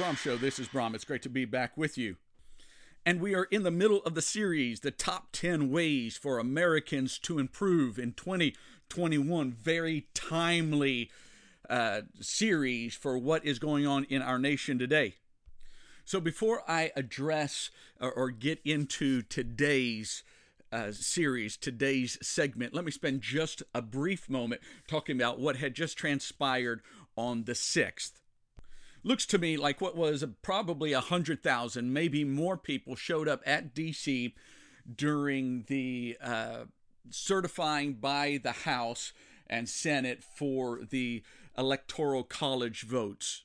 Brom Show. This is Brom. It's great to be back with you. And we are in the middle of the series, the top 10 ways for Americans to improve in 2021. Very timely uh, series for what is going on in our nation today. So before I address or, or get into today's uh, series, today's segment, let me spend just a brief moment talking about what had just transpired on the 6th looks to me like what was probably a hundred thousand, maybe more people showed up at DC during the uh, certifying by the House and Senate for the electoral college votes.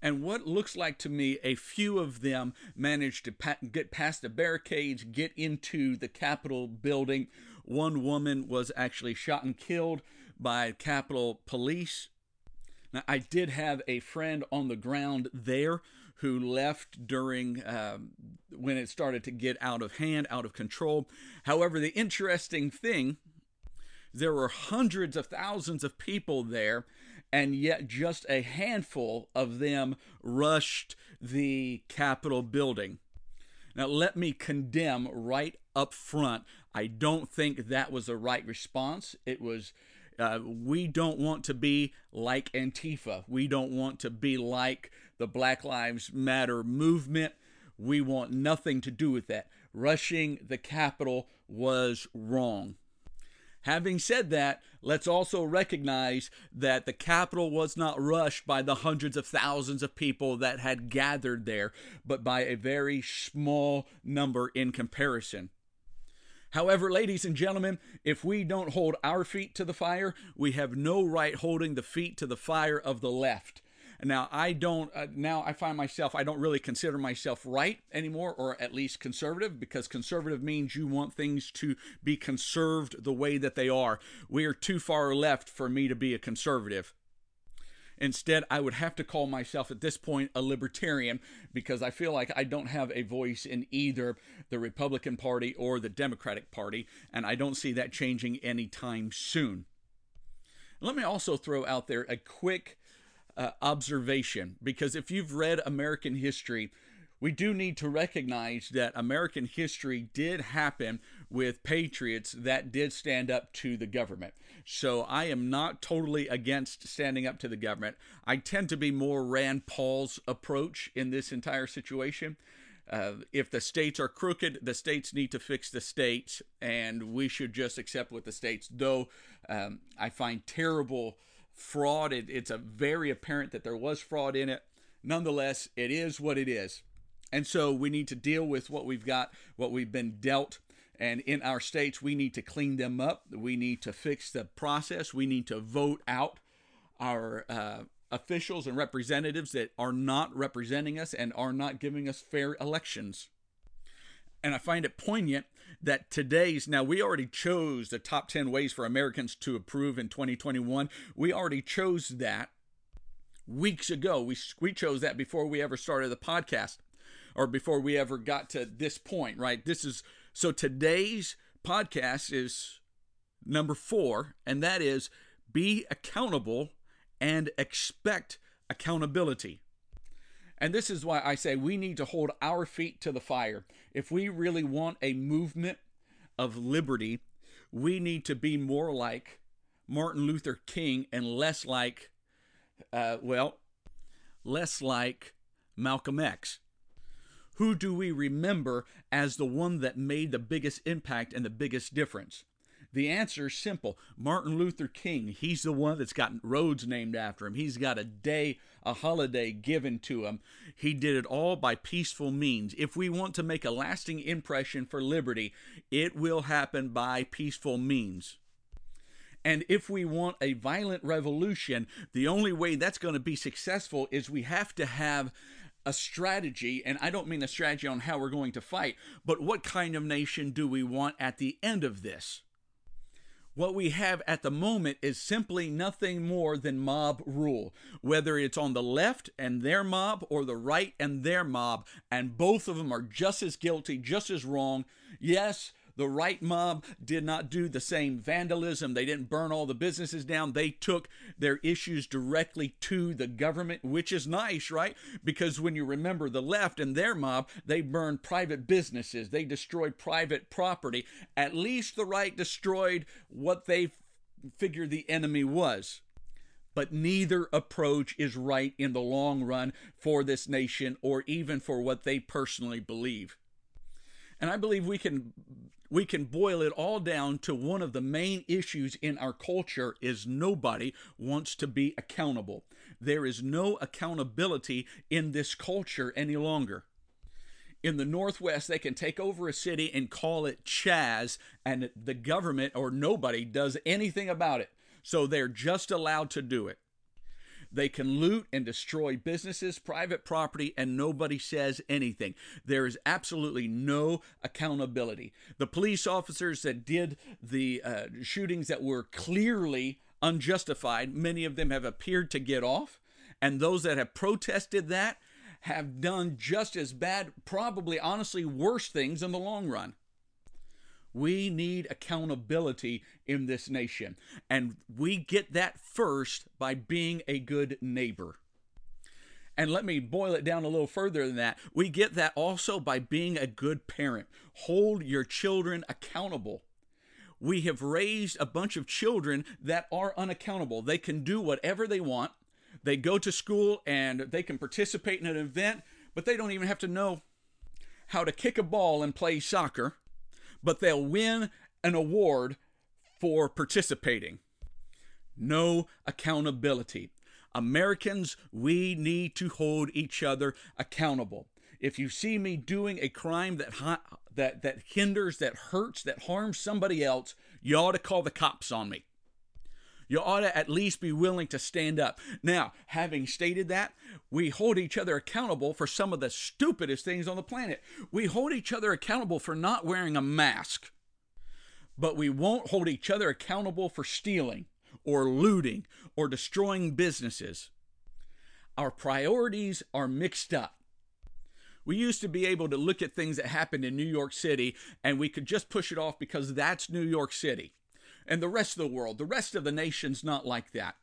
And what looks like to me, a few of them managed to pa- get past the barricades, get into the Capitol building. One woman was actually shot and killed by Capitol Police now, I did have a friend on the ground there who left during um, when it started to get out of hand, out of control. However, the interesting thing, there were hundreds of thousands of people there, and yet just a handful of them rushed the Capitol building. Now, let me condemn right up front. I don't think that was the right response. It was uh, we don't want to be like Antifa. We don't want to be like the Black Lives Matter movement. We want nothing to do with that. Rushing the Capitol was wrong. Having said that, let's also recognize that the Capitol was not rushed by the hundreds of thousands of people that had gathered there, but by a very small number in comparison. However, ladies and gentlemen, if we don't hold our feet to the fire, we have no right holding the feet to the fire of the left. Now, I don't, uh, now I find myself, I don't really consider myself right anymore, or at least conservative, because conservative means you want things to be conserved the way that they are. We are too far left for me to be a conservative. Instead, I would have to call myself at this point a libertarian because I feel like I don't have a voice in either the Republican Party or the Democratic Party, and I don't see that changing anytime soon. Let me also throw out there a quick uh, observation because if you've read American history, we do need to recognize that American history did happen with patriots that did stand up to the government. So I am not totally against standing up to the government. I tend to be more Rand Paul's approach in this entire situation. Uh, if the states are crooked, the states need to fix the states, and we should just accept what the states. Though um, I find terrible fraud, it, it's a very apparent that there was fraud in it. Nonetheless, it is what it is, and so we need to deal with what we've got, what we've been dealt, and in our states, we need to clean them up. We need to fix the process. We need to vote out our uh, officials and representatives that are not representing us and are not giving us fair elections. And I find it poignant that today's now we already chose the top 10 ways for Americans to approve in 2021. We already chose that weeks ago. We, we chose that before we ever started the podcast or before we ever got to this point, right? This is so today's podcast is number four, and that is be accountable and expect accountability. And this is why I say we need to hold our feet to the fire. If we really want a movement of liberty, we need to be more like Martin Luther King and less like, uh, well, less like Malcolm X. Who do we remember as the one that made the biggest impact and the biggest difference? The answer is simple. Martin Luther King, he's the one that's got roads named after him. He's got a day, a holiday given to him. He did it all by peaceful means. If we want to make a lasting impression for liberty, it will happen by peaceful means. And if we want a violent revolution, the only way that's going to be successful is we have to have a strategy, and I don't mean a strategy on how we're going to fight, but what kind of nation do we want at the end of this? What we have at the moment is simply nothing more than mob rule, whether it's on the left and their mob or the right and their mob, and both of them are just as guilty, just as wrong. Yes, The right mob did not do the same vandalism. They didn't burn all the businesses down. They took their issues directly to the government, which is nice, right? Because when you remember the left and their mob, they burned private businesses, they destroyed private property. At least the right destroyed what they figured the enemy was but neither approach is right in the long run for this nation or even for what they personally believe. And I believe we can we can boil it all down to one of the main issues in our culture is nobody wants to be accountable. There is no accountability in this culture any longer. In the Northwest, they can take over a city and call it Chaz, and the government or nobody does anything about it. So they're just allowed to do it. They can loot and destroy businesses, private property, and nobody says anything. There is absolutely no accountability. The police officers that did the uh, shootings that were clearly unjustified, many of them have appeared to get off. And those that have protested that have done just as bad, probably honestly worse things in the long run. We need accountability in this nation. And we get that first by being a good neighbor. And let me boil it down a little further than that. We get that also by being a good parent. Hold your children accountable. We have raised a bunch of children that are unaccountable. They can do whatever they want. They go to school and they can participate in an event, but they don't even have to know how to kick a ball and play soccer but they'll win an award for participating. No accountability. Americans, we need to hold each other accountable. If you see me doing a crime that that that hinders, that hurts, that harms somebody else, you ought to call the cops on me. You ought to at least be willing to stand up. Now, having stated that, we hold each other accountable for some of the stupidest things on the planet. We hold each other accountable for not wearing a mask, but we won't hold each other accountable for stealing or looting or destroying businesses. Our priorities are mixed up. We used to be able to look at things that happened in New York City and we could just push it off because that's New York City and the rest of the world. The rest of the nation's not like that.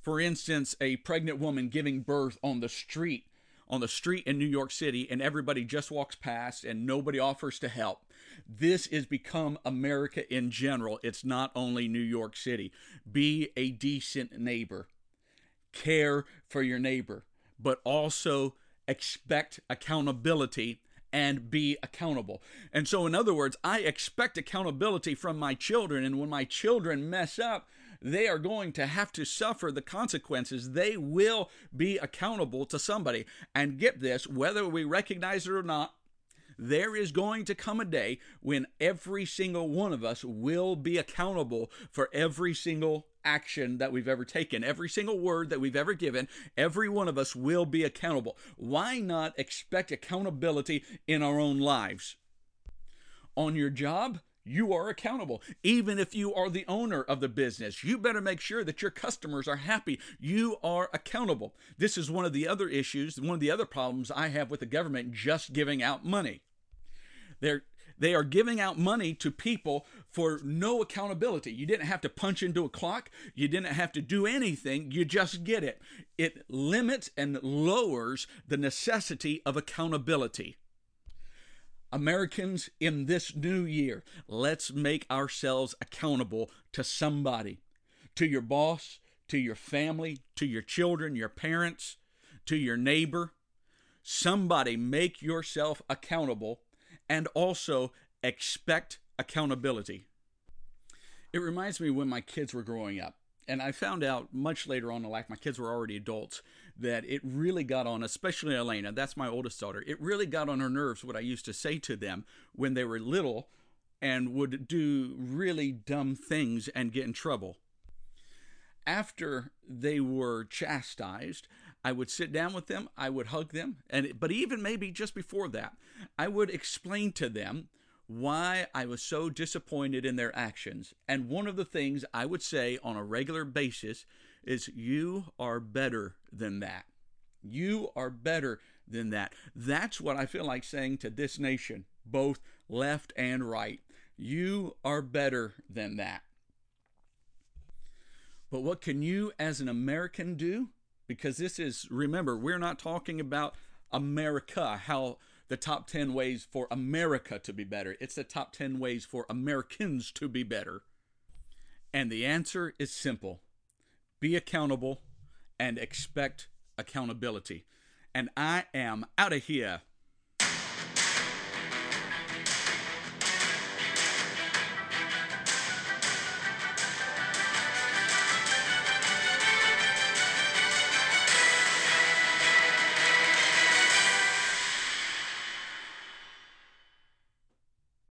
For instance, a pregnant woman giving birth on the street, on the street in New York City, and everybody just walks past and nobody offers to help. This has become America in general. It's not only New York City. Be a decent neighbor, care for your neighbor, but also expect accountability and be accountable. And so, in other words, I expect accountability from my children. And when my children mess up, they are going to have to suffer the consequences. They will be accountable to somebody. And get this, whether we recognize it or not, there is going to come a day when every single one of us will be accountable for every single action that we've ever taken, every single word that we've ever given, every one of us will be accountable. Why not expect accountability in our own lives? On your job, you are accountable. Even if you are the owner of the business, you better make sure that your customers are happy. You are accountable. This is one of the other issues, one of the other problems I have with the government just giving out money. They're they are giving out money to people for no accountability. You didn't have to punch into a clock. You didn't have to do anything. You just get it. It limits and lowers the necessity of accountability. Americans, in this new year, let's make ourselves accountable to somebody, to your boss, to your family, to your children, your parents, to your neighbor. Somebody make yourself accountable and also expect accountability. It reminds me when my kids were growing up. And I found out much later on in life, my kids were already adults, that it really got on, especially Elena, that's my oldest daughter, it really got on her nerves what I used to say to them when they were little and would do really dumb things and get in trouble. After they were chastised, I would sit down with them, I would hug them, and but even maybe just before that, I would explain to them why I was so disappointed in their actions. And one of the things I would say on a regular basis is you are better than that. You are better than that. That's what I feel like saying to this nation. both left and right. You are better than that. But what can you as an American do? Because this is, remember, we're not talking about America, how the top 10 ways for America to be better. It's the top 10 ways for Americans to be better. And the answer is simple be accountable and expect accountability. And I am out of here.